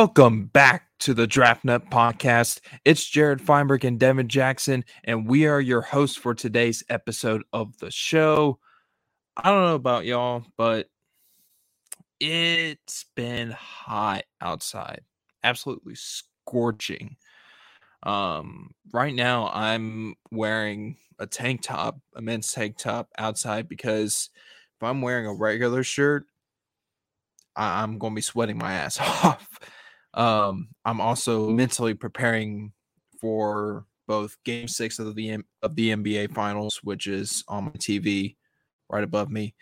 Welcome back to the DraftNut podcast. It's Jared Feinberg and Devin Jackson, and we are your hosts for today's episode of the show. I don't know about y'all, but it's been hot outside, absolutely scorching. Um, right now, I'm wearing a tank top, a men's tank top outside because if I'm wearing a regular shirt, I- I'm going to be sweating my ass off. Um, I'm also mentally preparing for both Game Six of the of the NBA Finals, which is on my TV right above me,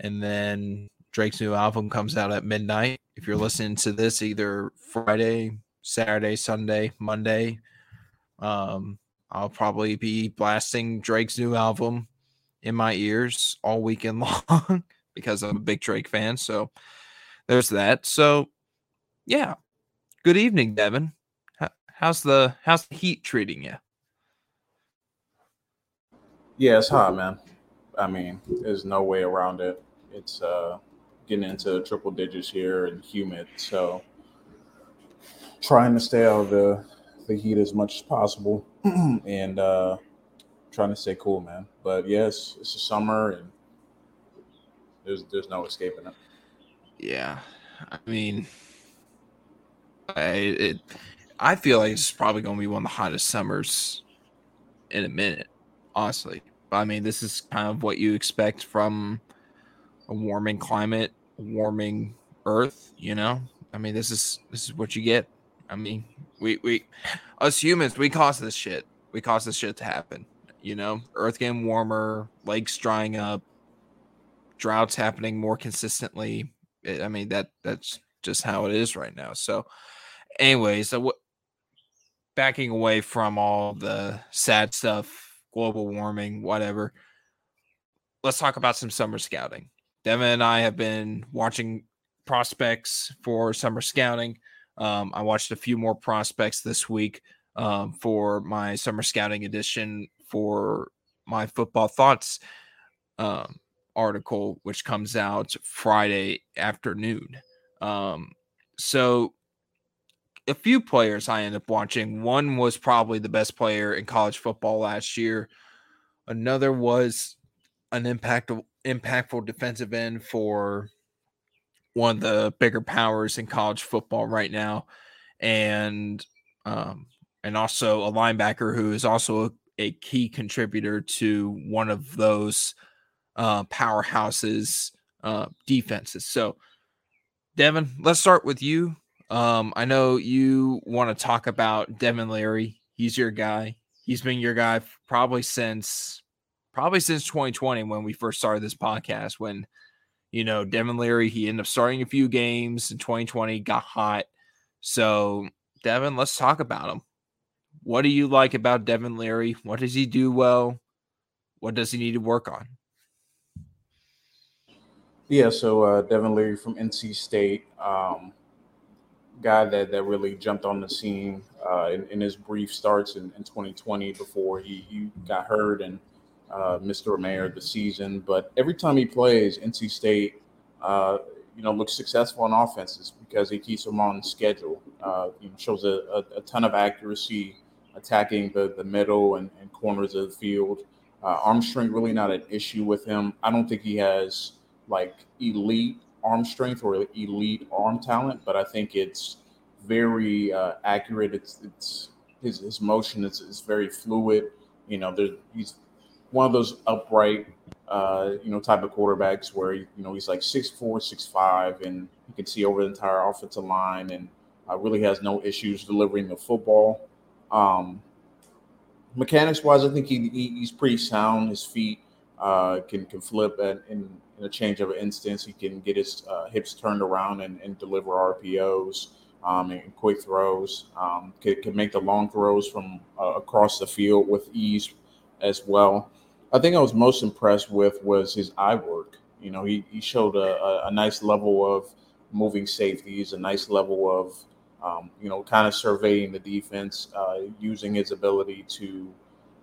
and then Drake's new album comes out at midnight. If you're listening to this either Friday, Saturday, Sunday, Monday, um, I'll probably be blasting Drake's new album in my ears all weekend long because I'm a big Drake fan. So there's that. So yeah, good evening, Devin. How's the how's the heat treating you? Yeah, it's hot, man. I mean, there's no way around it. It's uh getting into triple digits here and humid, so trying to stay out of the the heat as much as possible and uh trying to stay cool, man. But yes, it's the summer and there's there's no escaping it. Yeah. I mean I it I feel like it's probably gonna be one of the hottest summers in a minute, honestly. I mean this is kind of what you expect from a warming climate, warming earth, you know? I mean this is this is what you get. I mean, we we us humans, we cause this shit. We cause this shit to happen. You know, earth getting warmer, lakes drying up, droughts happening more consistently. I mean that that's just how it is right now. So, anyways, so what? Backing away from all the sad stuff, global warming, whatever. Let's talk about some summer scouting. Devin and I have been watching prospects for summer scouting. Um, I watched a few more prospects this week um, for my summer scouting edition for my football thoughts um, article, which comes out Friday afternoon. Um, so a few players I ended up watching. One was probably the best player in college football last year. Another was an impactful impactful defensive end for one of the bigger powers in college football right now, and um, and also a linebacker who is also a, a key contributor to one of those uh, powerhouses uh, defenses. So, Devin, let's start with you. Um, I know you want to talk about Devin Leary. He's your guy. He's been your guy probably since probably since 2020 when we first started this podcast. When you know Devin Leary, he ended up starting a few games in 2020, got hot. So, Devin, let's talk about him. What do you like about Devin Leary? What does he do well? What does he need to work on? Yeah, so uh, Devin Leary from NC State, um, guy that, that really jumped on the scene uh, in, in, his brief starts in, in 2020 before he, he got hurt and uh, missed the remainder of the season. But every time he plays, NC State, uh, you know, looks successful on offenses because he keeps them on schedule. Uh, you know, shows a, a, a, ton of accuracy attacking the, the middle and, and corners of the field. Uh, arm strength really not an issue with him. I don't think he has – like elite arm strength or elite arm talent, but I think it's very uh, accurate. It's it's his, his motion is, is very fluid. You know, there, he's one of those upright, uh, you know, type of quarterbacks where you know he's like six four, six five, and you can see over the entire offensive line, and uh, really has no issues delivering the football. Um, mechanics wise, I think he, he, he's pretty sound. His feet uh, can can flip and, and in a change of an instance, he can get his uh, hips turned around and, and deliver RPOs um, and quick throws. Um, can, can make the long throws from uh, across the field with ease as well. I think I was most impressed with was his eye work. You know, he, he showed a, a nice level of moving safeties, a nice level of, um, you know, kind of surveying the defense, uh, using his ability to,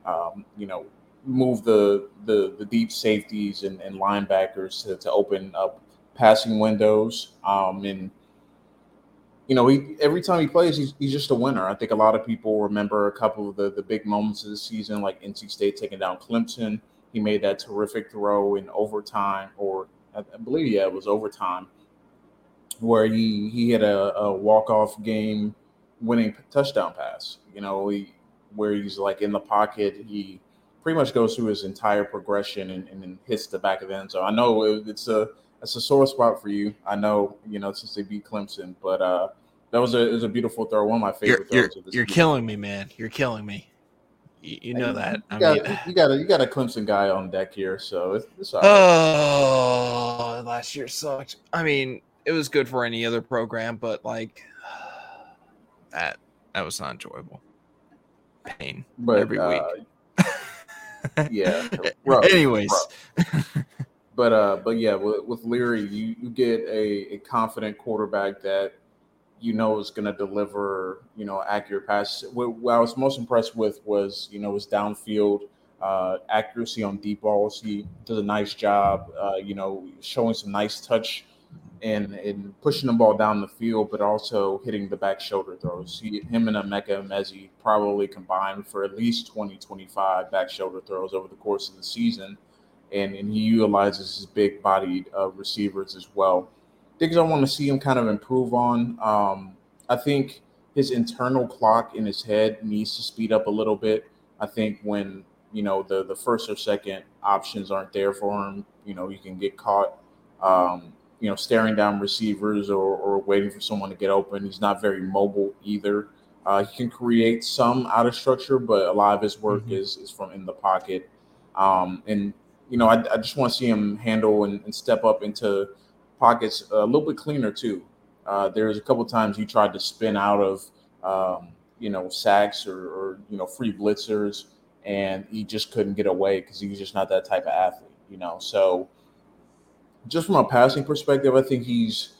um, you know, move the the, the deep safeties and, and linebackers to, to open up passing windows. Um, and you know, he every time he plays, he's, he's just a winner. I think a lot of people remember a couple of the, the big moments of the season, like NC State taking down Clemson. He made that terrific throw in overtime, or I, believe, yeah, it was overtime, where he he had a, a walk off game winning touchdown pass. You know, he, where he's like in the pocket, he pretty much goes through his entire progression and, and then hits the back of the end zone. I know it's a it's a sore spot for you. I know, you know, since they beat Clemson, but uh, that was a it was a beautiful throw. One of my favorite you're, throws. You're, you're killing me, man. You're killing me. You, you know that. You, I got, mean, you got a you got a Clemson guy on deck here, so it's, it's all right. Oh, last year sucked. I mean, it was good for any other program, but like that that was not enjoyable. Pain but, every uh, week. Yeah. Rough, Anyways. Rough. but uh, but yeah, with, with Leary, you, you get a, a confident quarterback that you know is going to deliver, you know, accurate passes. What, what, I was most impressed with was, you know, his downfield uh, accuracy on deep balls. He does a nice job, uh, you know, showing some nice touch and and pushing the ball down the field, but also hitting the back shoulder throws. He, him and Emeka Emezie probably combined for at least 20, 25 back shoulder throws over the course of the season. And, and he utilizes his big bodied uh, receivers as well things I want to see him kind of improve on. Um, I think his internal clock in his head needs to speed up a little bit. I think when you know the the first or second options aren't there for him, you know, you can get caught, um, you know, staring down receivers or, or waiting for someone to get open. He's not very mobile either. Uh, he can create some out of structure, but a lot of his work mm-hmm. is is from in the pocket. Um, and you know, I, I just want to see him handle and, and step up into pockets a little bit cleaner too. Uh, there's a couple times he tried to spin out of um, you know sacks or, or, you know free blitzers, and he just couldn't get away because he's just not that type of athlete. You know, so just from a passing perspective, I think he's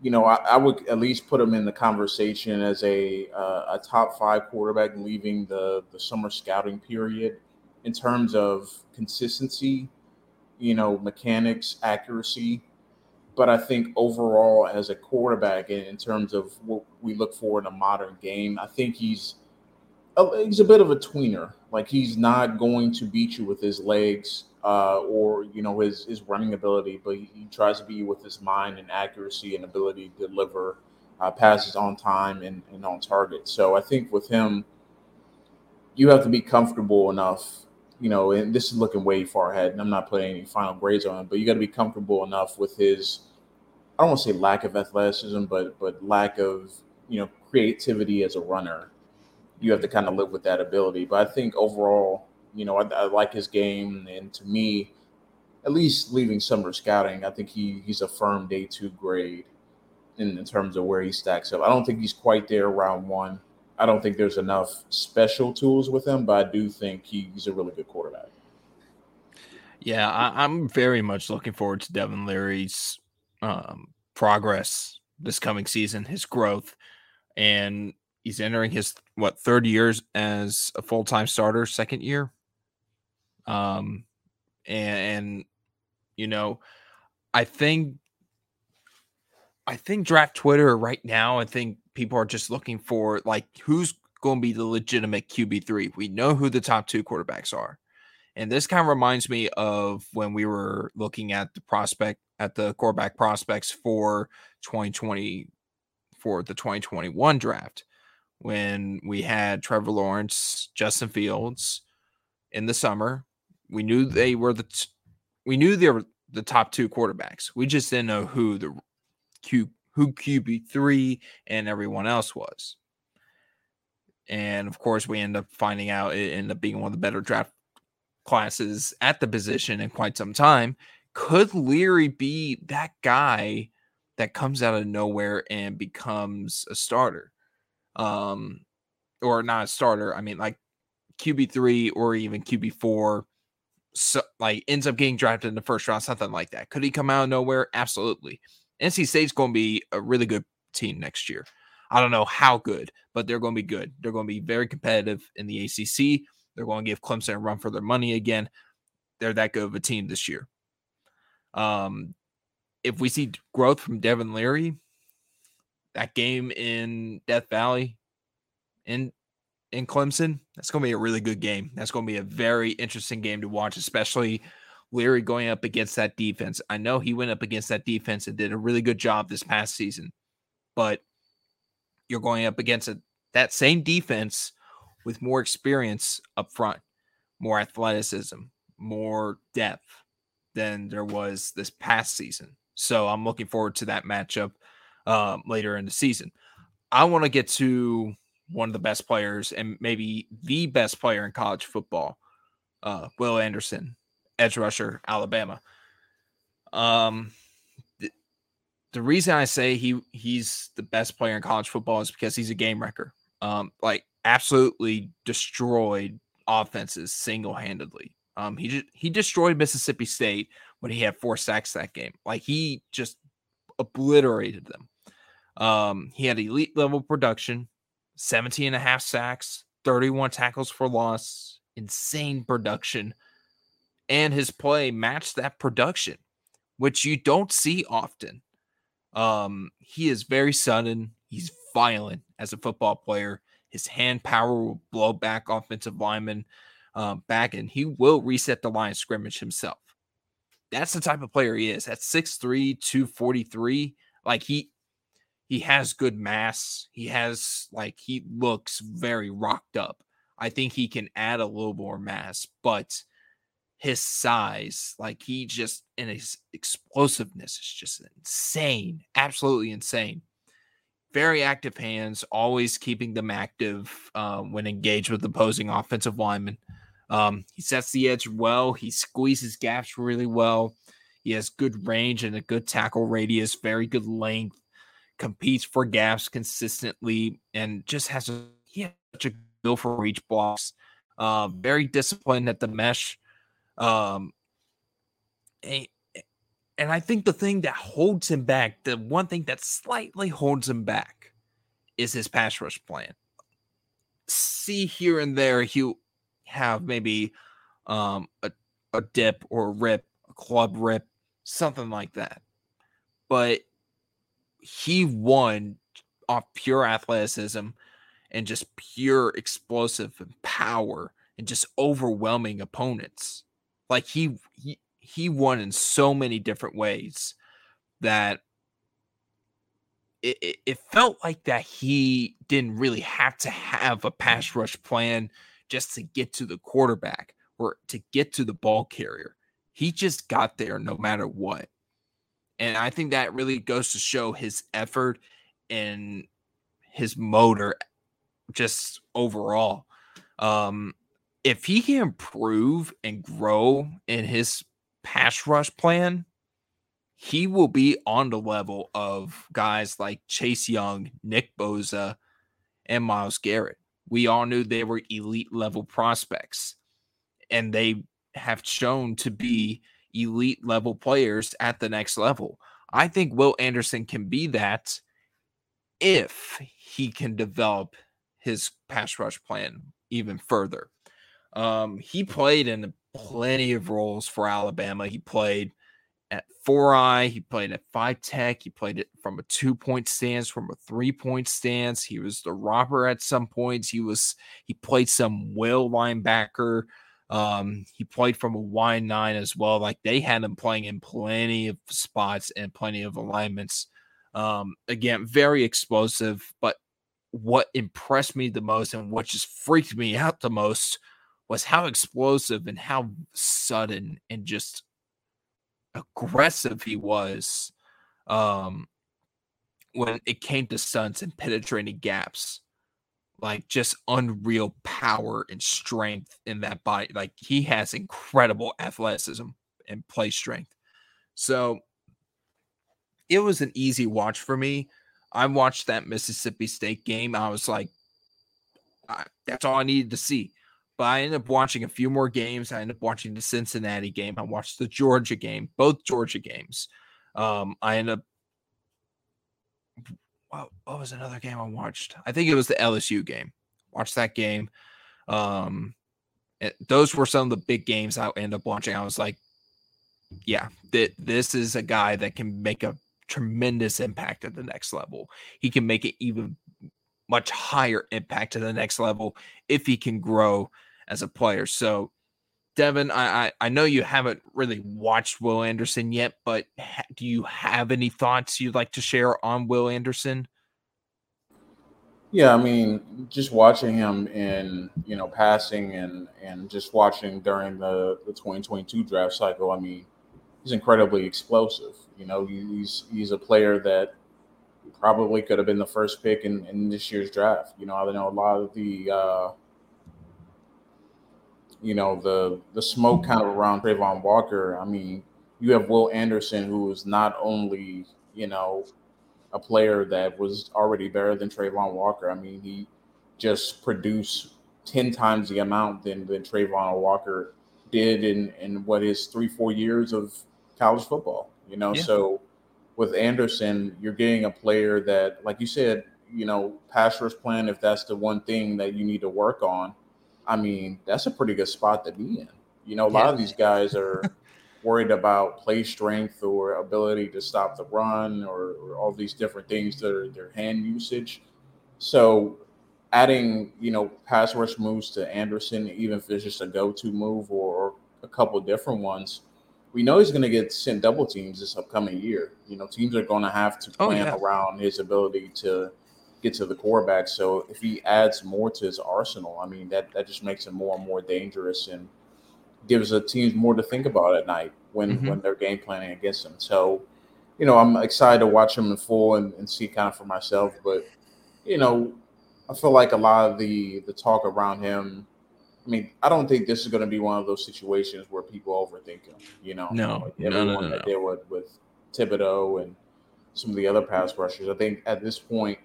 you know I, I would at least put him in the conversation as a uh, a top five quarterback leaving the the summer scouting period in terms of consistency, you know, mechanics, accuracy but I think overall, as a quarterback, in terms of what we look for in a modern game, I think he's a, he's a bit of a tweener. Like he's not going to beat you with his legs uh, or you know his his running ability, but he, he, tries to be with his mind and accuracy and ability to deliver uh, passes on time and, and on target. So I think with him, you have to be comfortable enough you know, and this is looking way far ahead, and I'm not putting any final grades on him, but you got to be comfortable enough with his, I don't want to say lack of athleticism, but but lack of you know creativity as a runner. You have to kind of live with that ability. But I think overall, you know, I, I like his game, and to me, at least leaving summer scouting, I think he he's a firm day two grade in, in terms of where he stacks up. I don't think he's quite there round one. I don't think there's enough special tools with him, but I do think he's a really good quarterback. Yeah, I, am very much looking forward to Devin Leary's um, progress this coming season, his growth, and he's entering his what third years as a full time starter, second year. Um, and, and you know, I think I think draft Twitter right now. I think people are just looking for like who's going to be the legitimate QB3. We know who the top two quarterbacks are. And this kind of reminds me of when we were looking at the prospect at the quarterback prospects for 2020 for the 2021 draft when we had Trevor Lawrence, Justin Fields in the summer. We knew they were the t- we knew they were the top two quarterbacks. We just didn't know who the Q who QB3 and everyone else was. And of course, we end up finding out it ended up being one of the better draft classes at the position in quite some time. Could Leary be that guy that comes out of nowhere and becomes a starter? Um, or not a starter. I mean, like QB3 or even QB4, so, like ends up getting drafted in the first round, something like that. Could he come out of nowhere? Absolutely. NC State's going to be a really good team next year. I don't know how good, but they're going to be good. They're going to be very competitive in the ACC. They're going to give Clemson a run for their money again. They're that good of a team this year. Um, if we see growth from Devin Leary, that game in Death Valley in in Clemson, that's going to be a really good game. That's going to be a very interesting game to watch, especially Leary going up against that defense. I know he went up against that defense and did a really good job this past season, but you're going up against a, that same defense with more experience up front, more athleticism, more depth than there was this past season. So I'm looking forward to that matchup um, later in the season. I want to get to one of the best players and maybe the best player in college football, uh, Will Anderson, edge rusher, Alabama. Um, the, the reason I say he he's the best player in college football is because he's a game wrecker. Um, like absolutely destroyed offenses single handedly. Um, he he destroyed Mississippi State when he had four sacks that game. Like he just obliterated them. Um, he had elite level production, 17 and a half sacks, 31 tackles for loss, insane production. And his play matched that production, which you don't see often. Um, he is very sudden. He's violent as a football player. His hand power will blow back offensive linemen um, back, and he will reset the line of scrimmage himself. That's the type of player he is. At 6'3, 243, like he he has good mass. He has like he looks very rocked up. I think he can add a little more mass, but his size, like he just and his explosiveness is just insane, absolutely insane. Very active hands, always keeping them active um, when engaged with opposing offensive linemen. Um, he sets the edge well. He squeezes gaps really well. He has good range and a good tackle radius, very good length competes for gaps consistently, and just has a he has such a feel for reach blocks. Uh, very disciplined at the mesh. Um, and, and I think the thing that holds him back, the one thing that slightly holds him back, is his pass rush plan. See here and there, he'll have maybe um, a, a dip or a rip, a club rip, something like that. But he won off pure athleticism and just pure explosive power and just overwhelming opponents. Like he he he won in so many different ways that it, it, it felt like that he didn't really have to have a pass rush plan just to get to the quarterback or to get to the ball carrier. He just got there no matter what. And I think that really goes to show his effort and his motor just overall. Um, if he can improve and grow in his pass rush plan, he will be on the level of guys like Chase Young, Nick Bosa, and Myles Garrett. We all knew they were elite level prospects, and they have shown to be elite level players at the next level. I think Will Anderson can be that if he can develop his pass rush plan even further. Um, he played in plenty of roles for Alabama. He played at four eye, he played at five tech, he played it from a two point stance, from a three point stance. He was the robber at some points. He was he played some will linebacker. Um, he played from a wide nine as well. Like they had him playing in plenty of spots and plenty of alignments. Um, again, very explosive. But what impressed me the most and what just freaked me out the most was how explosive and how sudden and just aggressive he was um, when it came to stunts and penetrating gaps like just unreal power and strength in that body. Like he has incredible athleticism and play strength. So it was an easy watch for me. I watched that Mississippi State game. I was like, I, that's all I needed to see. But I ended up watching a few more games. I ended up watching the Cincinnati game. I watched the Georgia game, both Georgia games. Um, I ended up what, what was another game I watched? I think it was the LSU game. Watched that game. Um, it, those were some of the big games I ended up watching. I was like, yeah, th- this is a guy that can make a tremendous impact at the next level. He can make it even much higher impact to the next level if he can grow as a player. So, Devin, I, I, I know you haven't really watched Will Anderson yet, but ha- do you have any thoughts you'd like to share on Will Anderson? Yeah, I mean, just watching him in you know passing and and just watching during the the 2022 draft cycle. I mean, he's incredibly explosive. You know, he's he's a player that probably could have been the first pick in, in this year's draft. You know, I know a lot of the uh, you know the the smoke kind of around Travon Walker. I mean, you have Will Anderson, who is not only you know a player that was already better than Travon Walker. I mean, he just produced 10 times the amount than, than Travon Walker did in, in what is three, four years of college football, you know? Yeah. So with Anderson, you're getting a player that, like you said, you know, pass rush plan, if that's the one thing that you need to work on, I mean, that's a pretty good spot to be in. You know, a lot of these guys are worried about play strength or ability to stop the run or, or all these different things that are their hand usage. So adding, you know, pass rush moves to Anderson, even if it's just a go-to move or, or a couple different ones, we know he's going to get sent double teams this upcoming year. You know, teams are going to have to oh, plan oh, yeah. around his ability to get to the quarterback. So if he adds more to his arsenal, I mean, that that just makes him more and more dangerous and – gives the teams more to think about at night when mm-hmm. when they're game planning against him. So, you know, I'm excited to watch him in full and, and see kind of for myself. But, you know, I feel like a lot of the the talk around him. I mean, I don't think this is going to be one of those situations where people overthink him. You know, no, like everyone no, no, no, that did with with Thibodeaux and some of the other pass rushers. I think at this point,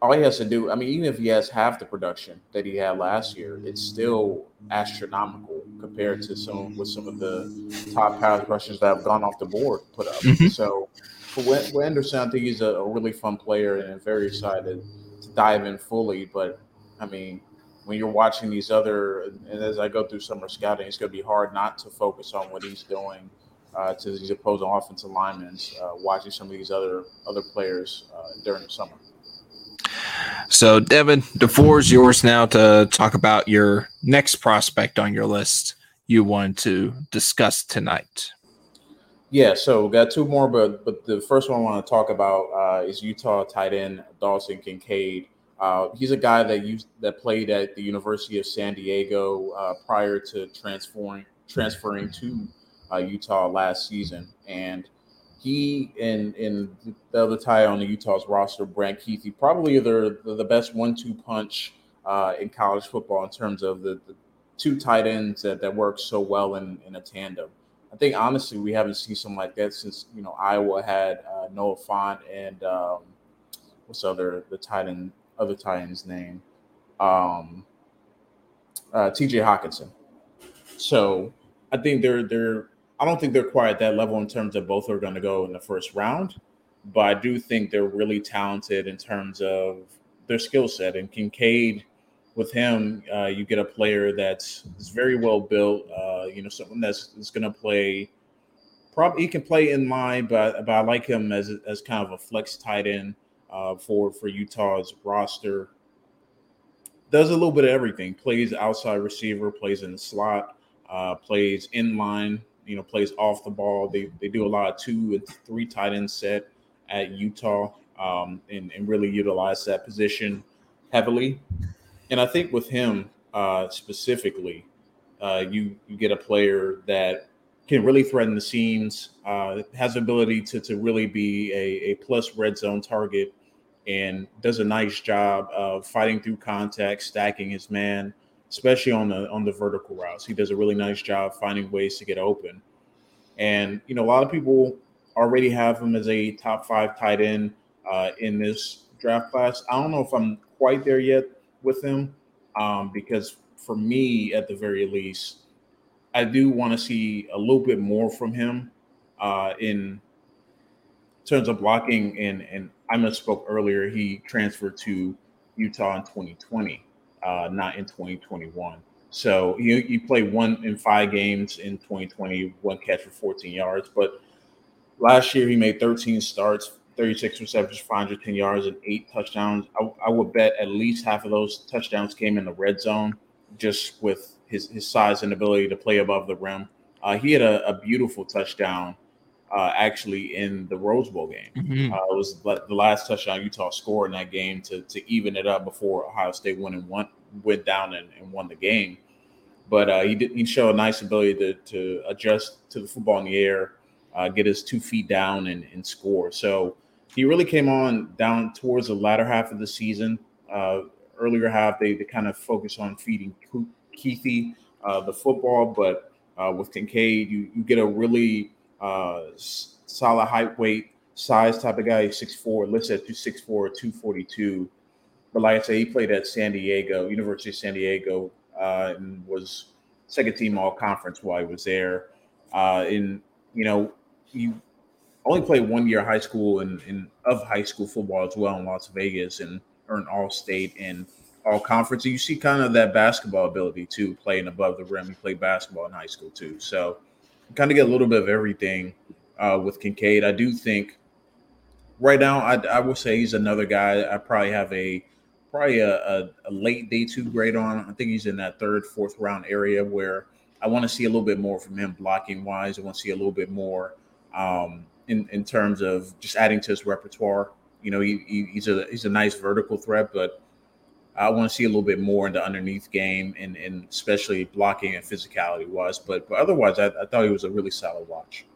all he has to do, I mean, even if he has half the production that he had last year, it's still astronomical compared to some with some of the top pass rushers that have gone off the board put up. Mm-hmm. So for Anderson, I think he's a, a, really fun player and I'm very excited to dive in fully. But I mean, when you're watching these other, and as I go through summer scouting, it's going to be hard not to focus on what he's doing uh, to these opposing offensive linemen, uh, watching some of these other other players uh, during the summer. So, Devin, the floor is yours now to talk about your next prospect on your list you want to discuss tonight. Yeah, so got two more, but but the first one I want to talk about uh, is Utah tight end Dalton Kincaid. Uh, he's a guy that used that played at the University of San Diego uh, prior to transferring transferring to uh, Utah last season, and he and and the other tie on the Utah's roster, Brant Kuithe, probably the the best one-two punch uh, in college football in terms of the, the two tight ends that, that work so well in, in a tandem. I think honestly we haven't seen something like that since you know Iowa had uh, Noah Fant and um, what's the other the tight end other tight end's name, um, uh, T.J. Hockenson. So I think they're they're I don't think they're quite at that level in terms of both are going to go in the first round, but I do think they're really talented in terms of their skill set. And Kincaid, with him, uh, you get a player that's very well built. Uh, you know, someone that's, that's going to play. Probably he can play in line, but but I like him as as kind of a flex tight end uh, for for Utah's roster. Does a little bit of everything. Plays outside receiver, plays in the slot, uh, plays in line, you know, plays off the ball. They they do a lot of two and three tight end set at Utah, um, and, and really utilize that position heavily. And I think with him uh, specifically, uh, you you get a player that can really threaten the seams, uh, has the ability to to really be a, a plus red zone target, and does a nice job of fighting through contact, stacking his man especially on the on the vertical routes. He does a really nice job finding ways to get open. And you know, a lot of people already have him as a top five tight end uh, in this draft class. I don't know if I'm quite there yet with him um, because for me, at the very least, I do want to see a little bit more from him uh, in terms of blocking. And and I misspoke earlier. He transferred to Utah in 2020 uh, not in 2021. So you you play one in five games in 2020, one catch for 14 yards. But last year he made 13 starts, 36 receptions, 510 yards, and eight touchdowns. I, I, would bet at least half of those touchdowns came in the red zone, just with his his size and ability to play above the rim. Uh, he had a, a beautiful touchdown uh, actually in the Rose Bowl game. Mm-hmm. Uh, it was the last touchdown Utah scored in that game to to even it up before Ohio State went and won, went down and, and won the game. But uh, he did he showed a nice ability to to adjust to the football in the air, uh, get his two feet down and, and score. So he really came on down towards the latter half of the season. Uh, earlier half they, they kind of focus on feeding Kuithe the football, but with Kincaid you you get a really uh, solid height, weight, size type of guy. He's 6'4, listed at 6'4, 242. But like I said, he played at San Diego, University of San Diego, uh, and was second team all conference while he was there. Uh, and, you know, he only played one year high school and, and of high school football as well in Las Vegas and earned all state and all conference. And you see kind of that basketball ability too, playing above the rim. He played basketball in high school too. So, kind of get a little bit of everything uh, with Kincaid. I do think right now, I, I would say he's another guy. I probably have a probably a, a, a, late day two grade on. I think he's in that third, fourth round area where I want to see a little bit more from him blocking wise. I want to see a little bit more um, in in terms of just adding to his repertoire. You know, he, he, he's a he's a nice vertical threat, but I want to see a little bit more in the underneath game and, and especially blocking and physicality wise. But, but otherwise, I, I thought he was a really solid watch.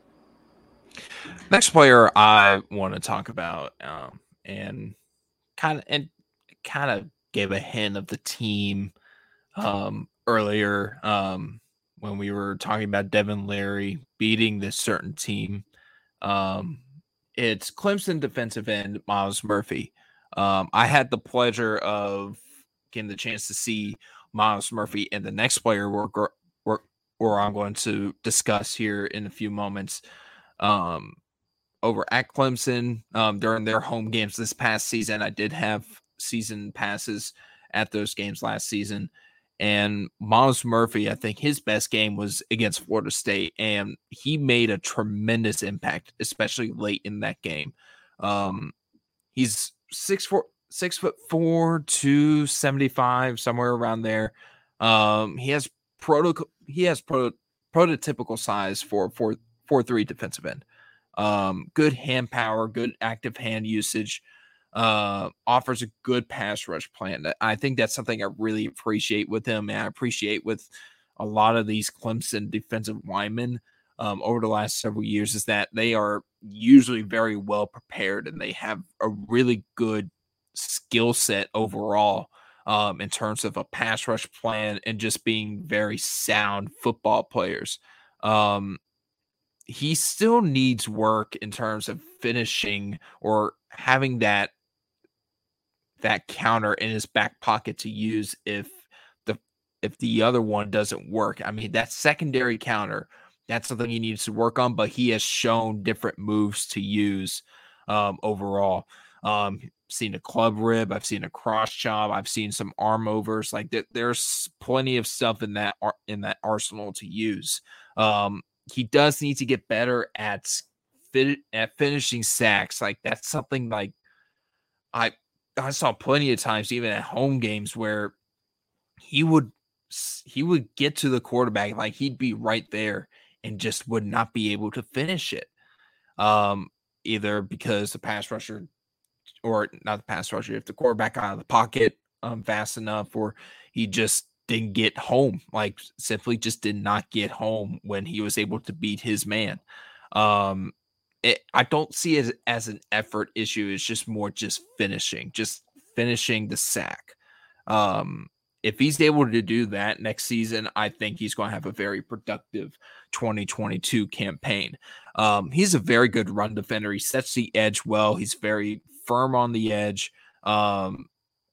Next player I want to talk about, um, and kind of and kind of gave a hint of the team um, earlier um, when we were talking about Devin Leary beating this certain team. Um, it's Clemson defensive end Myles Murphy. Um, I had the pleasure of getting the chance to see Myles Murphy and the next player we're, we're, we're I'm going to discuss here in a few moments um, over at Clemson um, during their home games this past season. I did have season passes at those games last season. And Myles Murphy, I think his best game was against Florida State, and he made a tremendous impact, especially late in that game. Um, he's six four six foot four, two seventy five, somewhere around there. Um, he has proto he has pro, prototypical size for four four three defensive end. Um, good hand power, good active hand usage. Uh, offers a good pass rush plan. I think that's something I really appreciate with him, and I appreciate with a lot of these Clemson defensive linemen um, over the last several years is that they are usually very well prepared and they have a really good skill set overall um, in terms of a pass rush plan and just being very sound football players. Um, he still needs work in terms of finishing or having that that counter in his back pocket to use if the if the other one doesn't work. I mean, that secondary counter, that's something he needs to work on, but he has shown different moves to use um, overall. Um, seen a club rip, I've seen a cross chop, I've seen some arm overs. Like th- there's plenty of stuff in that ar- in that arsenal to use. Um, he does need to get better at fit at finishing sacks. Like that's something like I I saw plenty of times, even at home games, where he would he would get to the quarterback like he'd be right there and just would not be able to finish it. Um, either because the pass rusher or not the pass rusher, if the quarterback out of the pocket um, fast enough, or he just didn't get home, like simply just did not get home when he was able to beat his man. Um, it, I don't see it as an effort issue. It's just more just finishing, just finishing the sack. Um, if he's able to do that next season, I think he's going to have a very productive 2022 campaign. Um, he's a very good run defender. He sets the edge well. He's very firm on the edge, um,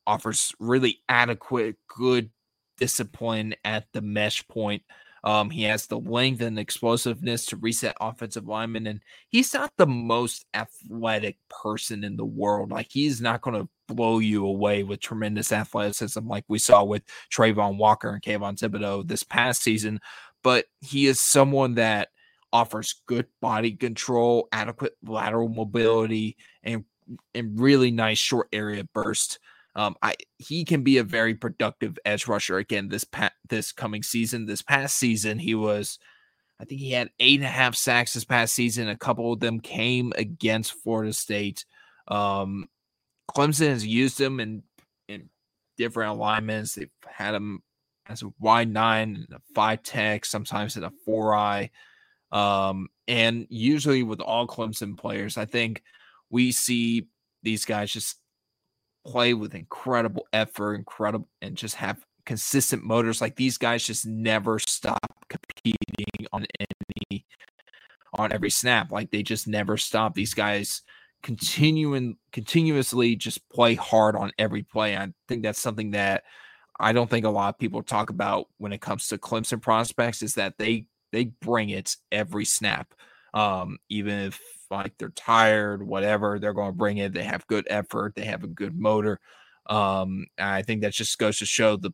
offers really adequate, good discipline at the mesh point. Um, he has the length and explosiveness to reset offensive linemen, and he's not the most athletic person in the world. Like he's not going to blow you away with tremendous athleticism like we saw with Travon Walker and Kayvon Thibodeaux this past season. But he is someone that offers good body control, adequate lateral mobility, and and really nice short area burst. Um, I he can be a very productive edge rusher again this pa- this coming season. This past season, he was, I think he had eight and a half sacks this past season. A couple of them came against Florida State. Um, Clemson has used him in in different alignments. They've had him as a wide nine, a five tech, sometimes in a four eye. Um, and usually with all Clemson players, I think we see these guys just play with incredible effort, incredible, and just have consistent motors. Like these guys just never stop competing on any on every snap. Like they just never stop. These guys continuing continuously just play hard on every play. I think that's something that I don't think a lot of people talk about when it comes to Clemson prospects is that they they bring it every snap. Um, even if like they're tired, whatever, they're going to bring it. They have good effort. They have a good motor. Um, I think that just goes to show the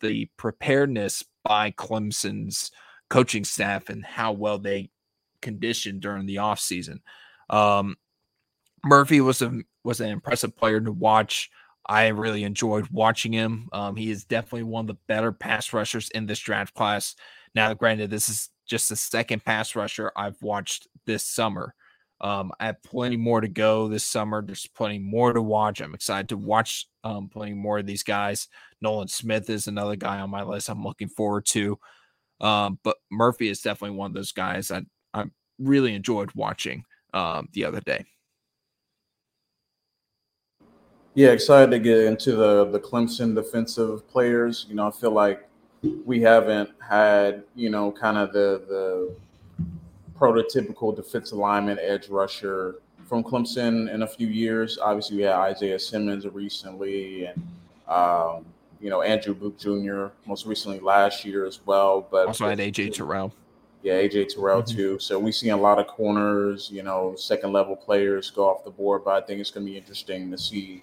the preparedness by Clemson's coaching staff and how well they conditioned during the offseason. Um, Murphy was a was an impressive player to watch. I really enjoyed watching him. Um, he is definitely one of the better pass rushers in this draft class. Now, granted, this is just the second pass rusher I've watched this summer. Um, I have plenty more to go this summer. There's plenty more to watch. I'm excited to watch um, plenty more of these guys. Nolan Smith is another guy on my list I'm looking forward to. Um, but Murphy is definitely one of those guys I, I really enjoyed watching um, the other day. Yeah, excited to get into the the Clemson defensive players. You know, I feel like we haven't had you know kind of the the prototypical defensive lineman edge rusher from Clemson in a few years. Obviously, we had Isaiah Simmons recently, and um, you know Andrew Booth Jr. most recently last year as well. But also had AJ Terrell. Yeah, AJ Terrell mm-hmm. too. So we see a lot of corners, you know, second level players go off the board. But I think it's going to be interesting to see,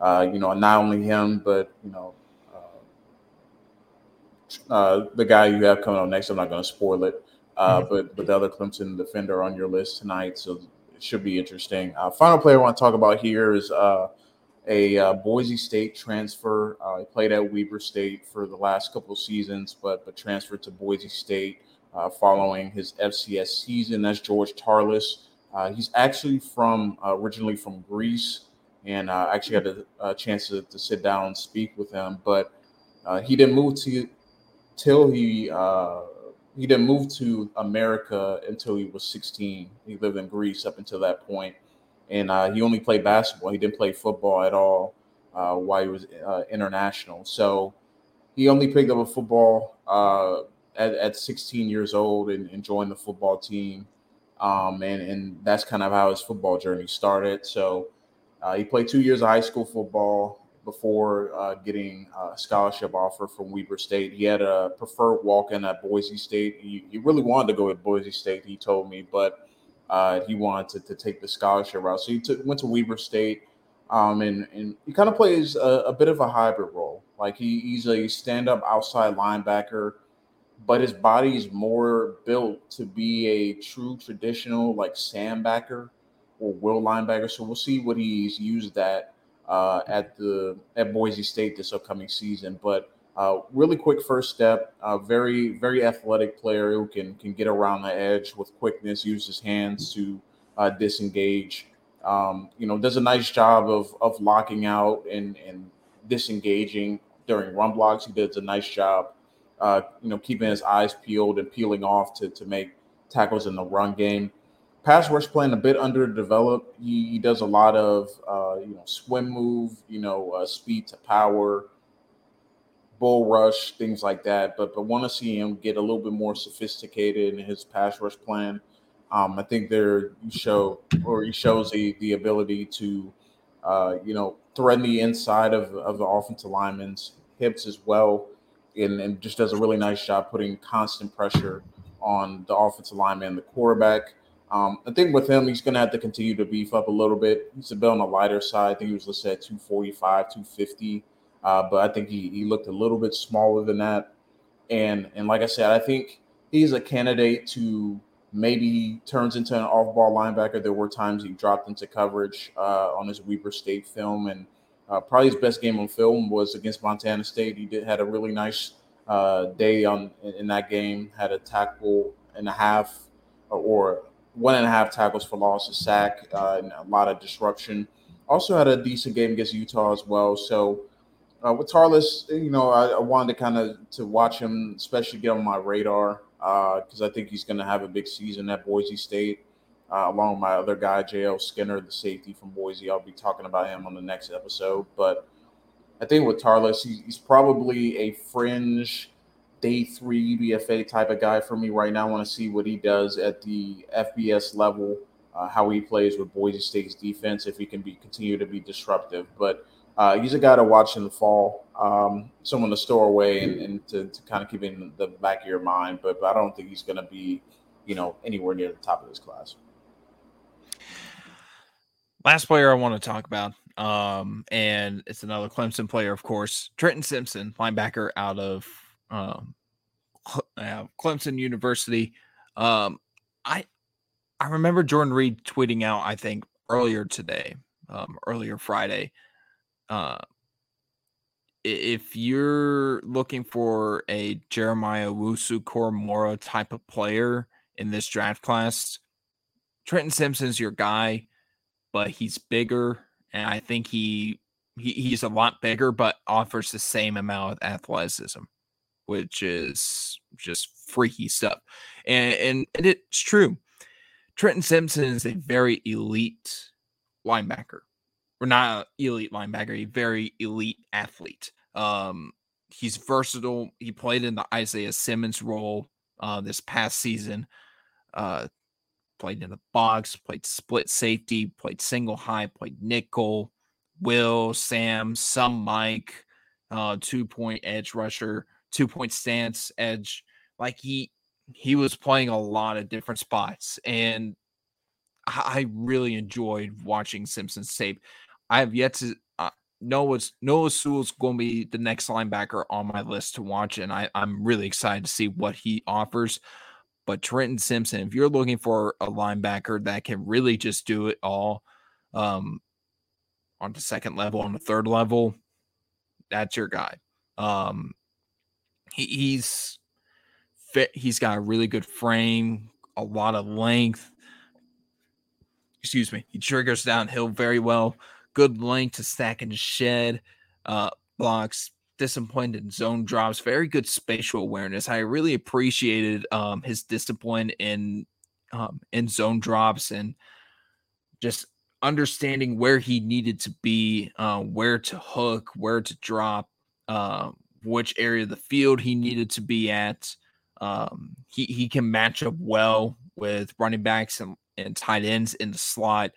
uh, you know, not only him, but you know, uh, uh, the guy you have coming up next. I'm not going to spoil it, uh, mm-hmm. but but the other Clemson defender on your list tonight, so it should be interesting. Uh, final player I want to talk about here is uh, a uh, Boise State transfer. Uh, he played at Weber State for the last couple of seasons, but but transferred to Boise State uh, following his FCS season. That's George Tarlas. he's actually from originally from Greece, and I actually had a, a chance to, to, sit down and speak with him, but he didn't move to till he he didn't move to America until he was 16. He lived in Greece up until that point, and uh, he only played basketball. He didn't play football at all uh, while he was uh, international. So he only picked up a football uh, at, at 16 years old and, and joined the football team. Um, and, and that's kind of how his football journey started. So uh, he played two years of high school football before uh, getting a scholarship offer from Weber State. He had a preferred walk-in at Boise State. He, he really wanted to go at Boise State, he told me, but uh, he wanted to, to, take the scholarship route. So he took, went to Weber State, um, and, and he kind of plays a, a, bit of a hybrid role. Like he, he's a stand-up outside linebacker, but his body is more built to be a true traditional like sandbacker or will linebacker. So we'll see what he's used that uh, at the at Boise State this upcoming season. But uh, really quick first step, uh, very very athletic player who can can get around the edge with quickness, use his hands to uh, disengage. Um, you know, does a nice job of of locking out and and disengaging during run blocks. He does a nice job, uh, you know, keeping his eyes peeled and peeling off to to make tackles in the run game pass rush playing a bit underdeveloped. He, he does a lot of uh, you know swim move, you know uh, speed to power, bull rush, things like that. But but want to see him get a little bit more sophisticated in his pass rush plan. Um, I think there you show or he shows the the ability to uh, you know threaten the inside of of the offensive lineman's hips as well, and, and just does a really nice job putting constant pressure on the offensive lineman the quarterback. Um, I think with him, he's going to have to continue to beef up a little bit. He's a bit on the lighter side. I think he was listed at 245, 250. Uh, but I think he, he looked a little bit smaller than that. And and like I said, I think he's a candidate to Maybe turns into an off-ball linebacker. There were times he dropped into coverage uh, on his Weber State film, and uh, probably his best game on film was against Montana State. He did had a really nice uh, day on in that game. Had a tackle and a half, or one and a half tackles for loss, a sack, uh, and a lot of disruption. Also had a decent game against Utah as well. So uh, with Tarlas, you know, I, I wanted to kind of to watch him, especially get on my radar because uh, I think he's going to have a big season at Boise State, uh, along with my other guy, JL Skinner, the safety from Boise. I'll be talking about him on the next episode. But I think with Tarlas, he's, he's probably a fringe day three UDFA type of guy for me right now. I want to see what he does at the FBS level, uh, how he plays with Boise State's defense, if he can be continue to be disruptive. But uh, he's a guy to watch in the fall, um, someone to store away and, and to, to, kind of keep in the back of your mind. But, but I don't think he's going to be, you know, anywhere near the top of this class. Last player I want to talk about, um, and it's another Clemson player, of course, Trenton Simpson, linebacker out of um, uh, Clemson University. Um, I I remember Jordan Reid tweeting out, I think earlier today, um, earlier Friday, uh, if you're looking for a Jeremiah Owusu-Koramoah type of player in this draft class, Trenton Simpson's your guy, but he's bigger, and I think he, he he's a lot bigger, but offers the same amount of athleticism, which is just freaky stuff. And and, and it's true. Trenton Simpson is a very elite linebacker or not elite linebacker, a very elite athlete. Um, he's versatile. He played in the Isaiah Simmons role uh, this past season. Uh, played in the box, played split safety, played single high, played nickel, will, Sam, some Mike, uh, two point edge rusher, two point stance edge. Like he he was playing a lot of different spots, and I really enjoyed watching Simpson's tape. I have yet to uh, Noah's Noah Sewell's going to be the next linebacker on my list to watch, and I, I'm really excited to see what he offers. But Trenton Simpson, if you're looking for a linebacker that can really just do it all, um, on the second level, on the third level, that's your guy. Um, he, he's fit. He's got a really good frame, a lot of length. Excuse me. He triggers downhill very well good length to stack and shed uh, blocks, disciplined zone drops, very good spatial awareness. I really appreciated um, his discipline in um, in zone drops and just understanding where he needed to be, uh, where to hook, where to drop, uh, which area of the field he needed to be at. Um, he he can match up well with running backs and, and tight ends in the slot.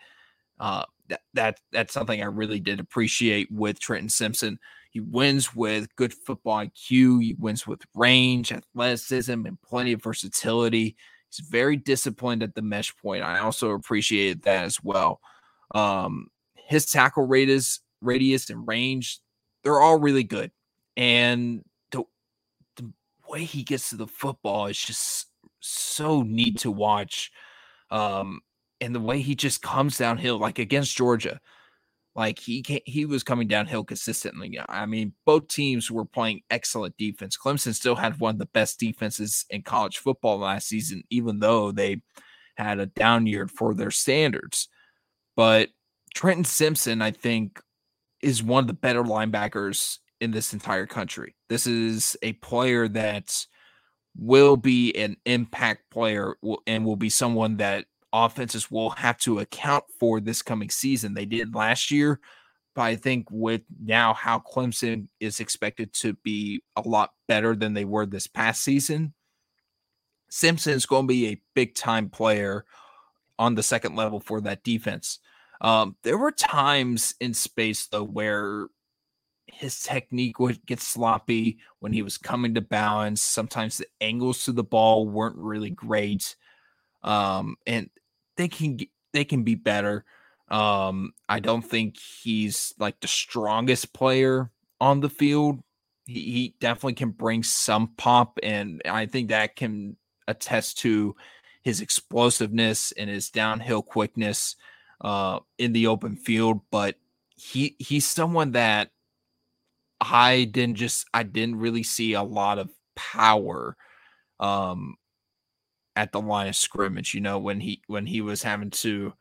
Uh, that, that that's something I really did appreciate with Trenton Simpson. He wins with good football IQ. He wins with range, athleticism, and plenty of versatility. He's very disciplined at the mesh point. I also appreciated that as well. Um, his tackle radius, radius and range, they're all really good. And the, the way he gets to the football is just so neat to watch. Um, and the way he just comes downhill, like against Georgia, like he can, he was coming downhill consistently. I mean, both teams were playing excellent defense. Clemson still had one of the best defenses in college football last season, even though they had a down year for their standards. But Trenton Simpson, I think, is one of the better linebackers in this entire country. This is a player that will be an impact player and will be someone that offenses will have to account for this coming season. They did last year, but I think with now how Clemson is expected to be a lot better than they were this past season, Simpson's going to be a big time player on the second level for that defense. Um, there were times in space though where his technique would get sloppy when he was coming to balance. Sometimes the angles to the ball weren't really great. Um, and they can they can be better. Um, I don't think he's like the strongest player on the field. He, he definitely can bring some pop, and I think that can attest to his explosiveness and his downhill quickness uh, in the open field, but he he's someone that I didn't just I didn't really see a lot of power um at the line of scrimmage, you know, when he when he was having to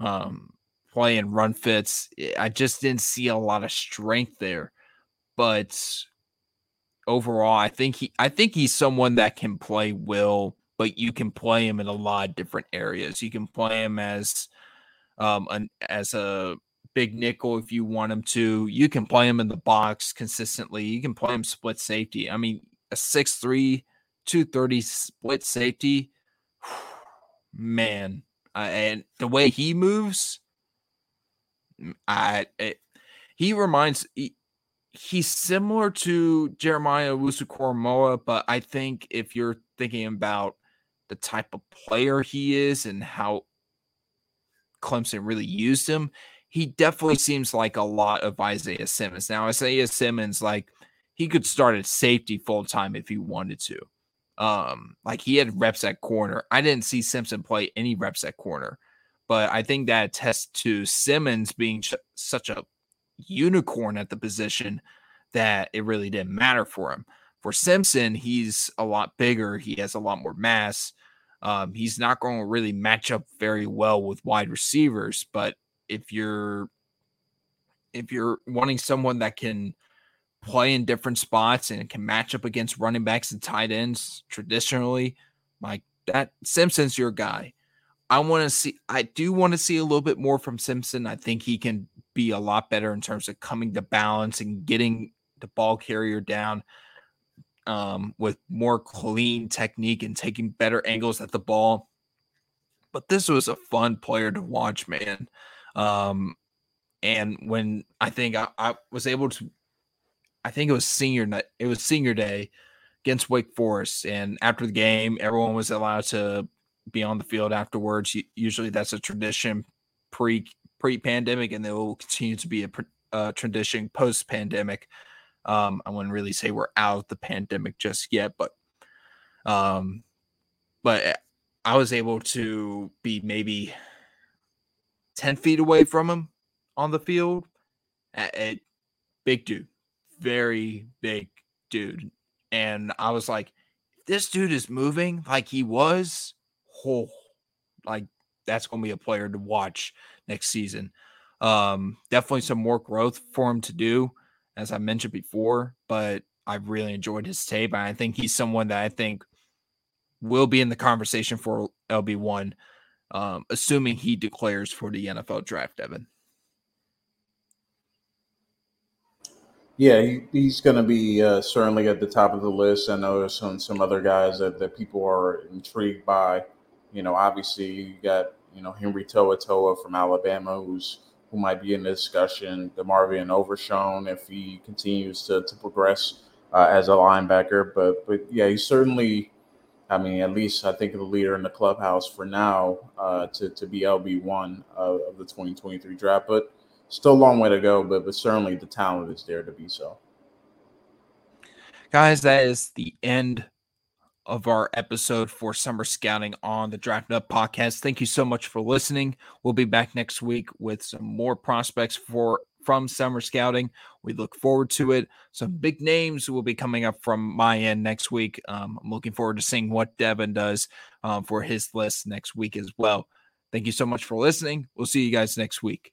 um play and run fits. Eh, I just didn't see a lot of strength there. But overall, I think he I think he's someone that can play will, but you can play him in a lot of different areas. You can play him as um an as a big nickel if you want him to. You can play him in the box consistently. You can play him split safety. I mean, a 6'3, 230 split safety. Man, uh, and the way he moves, I it, he reminds he, he's similar to Jeremiah Owusu but I think if you're thinking about the type of player he is and how Clemson really used him, he definitely seems like a lot of Isaiah Simmons. Now, Isaiah Simmons, like he could start at safety full time if he wanted to. Um, like he had reps at corner. I didn't see Simpson play any reps at corner, but I think that attests to Simmons being ch- such a unicorn at the position that it really didn't matter for him. For Simpson, he's a lot bigger. He has a lot more mass. Um, he's not going to really match up very well with wide receivers, but if you're if you're wanting someone that can play in different spots and can match up against running backs and tight ends traditionally, like that Simpson's your guy. I want to see I do want to see a little bit more from Simpson. I think he can be a lot better in terms of coming to balance and getting the ball carrier down um, with more clean technique and taking better angles at the ball. But this was a fun player to watch, man. Um, and when I think I, I was able to I think it was senior night. It was senior day against Wake Forest, and after the game, everyone was allowed to be on the field afterwards. Usually, that's a tradition pre pre pandemic, and they will continue to be a, a tradition post pandemic. Um, I wouldn't really say we're out of the pandemic just yet, but um, but I was able to be maybe ten feet away from him on the field. Big dude, very big dude. And I was like, this dude is moving like he was. Oh, like that's going to be a player to watch next season. Um, definitely some more growth for him to do, as I mentioned before, but I really enjoyed his tape. I think he's someone that I think will be in the conversation for LB1, um, assuming he declares for the NFL draft, Evan. Yeah, he, he's going to be uh, certainly at the top of the list. I know there's some some other guys that, that people are intrigued by. You know, obviously you got you know Henry To'oTo'o from Alabama, who's who might be in the discussion. DeMarvion Overshown, if he continues to to progress uh, as a linebacker, but but yeah, he's certainly. I mean, at least I think the leader in the clubhouse for now uh, to to be LB one of the 2023 draft, but still a long way to go, but but certainly the talent is there to be so. Guys, that is the end of our episode for summer scouting on the Draft Up podcast. Thank you so much for listening. We'll be back next week with some more prospects for from summer scouting. We look forward to it. Some big names will be coming up from my end next week. Um, I'm looking forward to seeing what Devin does um, for his list next week as well. Thank you so much for listening. We'll see you guys next week.